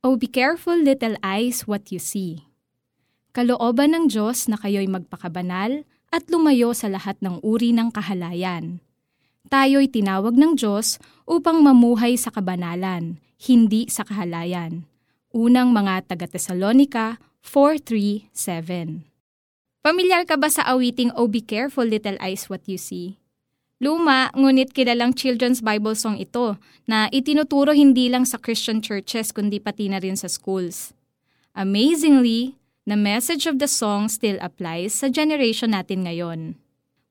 Oh, be careful little eyes what you see. Kalooban ng Diyos na kayo'y magpakabanal at lumayo sa lahat ng uri ng kahalayan. Tayo'y tinawag ng Diyos upang mamuhay sa kabanalan, hindi sa kahalayan. Unang mga taga-Tesalonika 4.3.7 Pamilyar ka ba sa awiting Oh Be Careful Little Eyes What You See? Luma, ngunit kilalang children's Bible song ito na itinuturo hindi lang sa Christian churches kundi pati na rin sa schools. Amazingly, the message of the song still applies sa generation natin ngayon.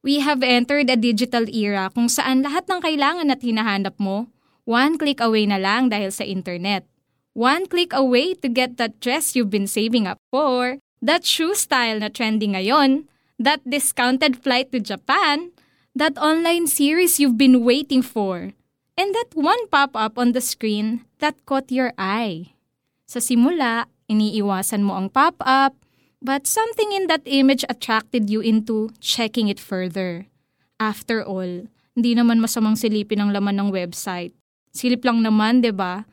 We have entered a digital era kung saan lahat ng kailangan at hinahanap mo, one click away na lang dahil sa internet. One click away to get that dress you've been saving up for, that shoe style na trending ngayon, that discounted flight to Japan, that online series you've been waiting for, and that one pop-up on the screen that caught your eye. Sa simula, iniiwasan mo ang pop-up, but something in that image attracted you into checking it further. After all, hindi naman masamang silipin ang laman ng website. Silip lang naman, 'di ba?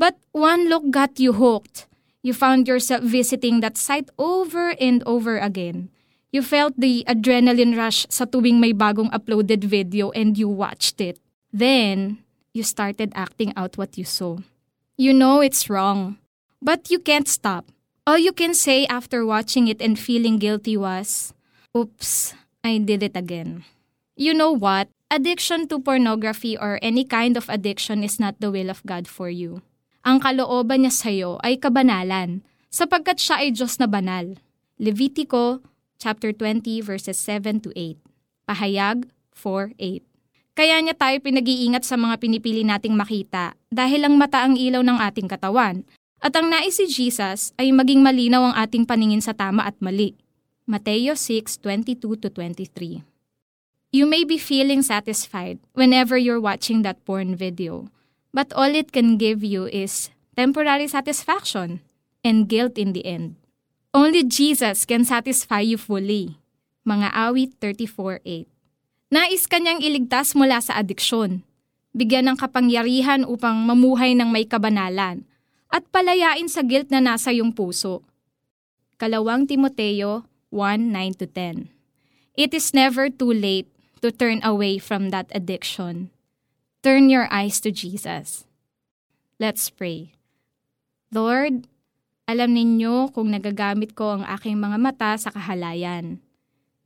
But one look got you hooked. You found yourself visiting that site over and over again. You felt the adrenaline rush sa tuwing may bagong uploaded video and you watched it. Then, you started acting out what you saw. You know it's wrong, but you can't stop. All you can say after watching it and feeling guilty was, Oops, I did it again. You know what? Addiction to pornography or any kind of addiction is not the will of God for you. Ang kalooban niya sa iyo ay kabanalan, sapagkat siya ay Diyos na banal. Levitico chapter 20 verses 7 to 8. Pahayag 4:8. Kaya niya tayo pinag-iingat sa mga pinipili nating makita dahil ang mata ang ilaw ng ating katawan at ang nais si Jesus ay maging malinaw ang ating paningin sa tama at mali. Mateo 6:22 to 23. You may be feeling satisfied whenever you're watching that porn video, but all it can give you is temporary satisfaction and guilt in the end. Only Jesus can satisfy you fully. Mga awit 34.8 Nais kanyang iligtas mula sa adiksyon, bigyan ng kapangyarihan upang mamuhay ng may kabanalan, at palayain sa guilt na nasa iyong puso. Kalawang Timoteo 1.9-10 It is never too late to turn away from that addiction. Turn your eyes to Jesus. Let's pray. Lord, alam ninyo kung nagagamit ko ang aking mga mata sa kahalayan.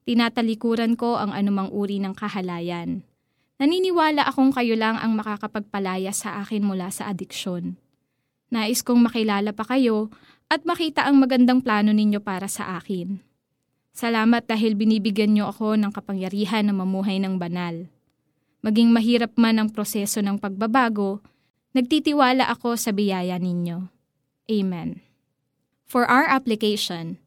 Tinatalikuran ko ang anumang uri ng kahalayan. Naniniwala akong kayo lang ang makakapagpalaya sa akin mula sa adiksyon. Nais kong makilala pa kayo at makita ang magandang plano ninyo para sa akin. Salamat dahil binibigyan niyo ako ng kapangyarihan na mamuhay ng banal. Maging mahirap man ang proseso ng pagbabago, nagtitiwala ako sa biyaya ninyo. Amen. For our application,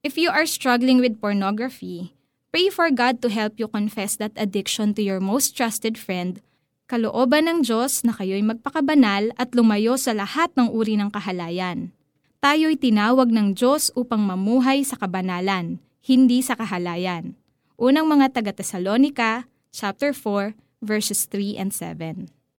if you are struggling with pornography, pray for God to help you confess that addiction to your most trusted friend, kalooban ng Diyos na kayo'y magpakabanal at lumayo sa lahat ng uri ng kahalayan. Tayo'y tinawag ng Diyos upang mamuhay sa kabanalan, hindi sa kahalayan. Unang mga taga-Tesalonika, chapter 4, verses 3 and 7.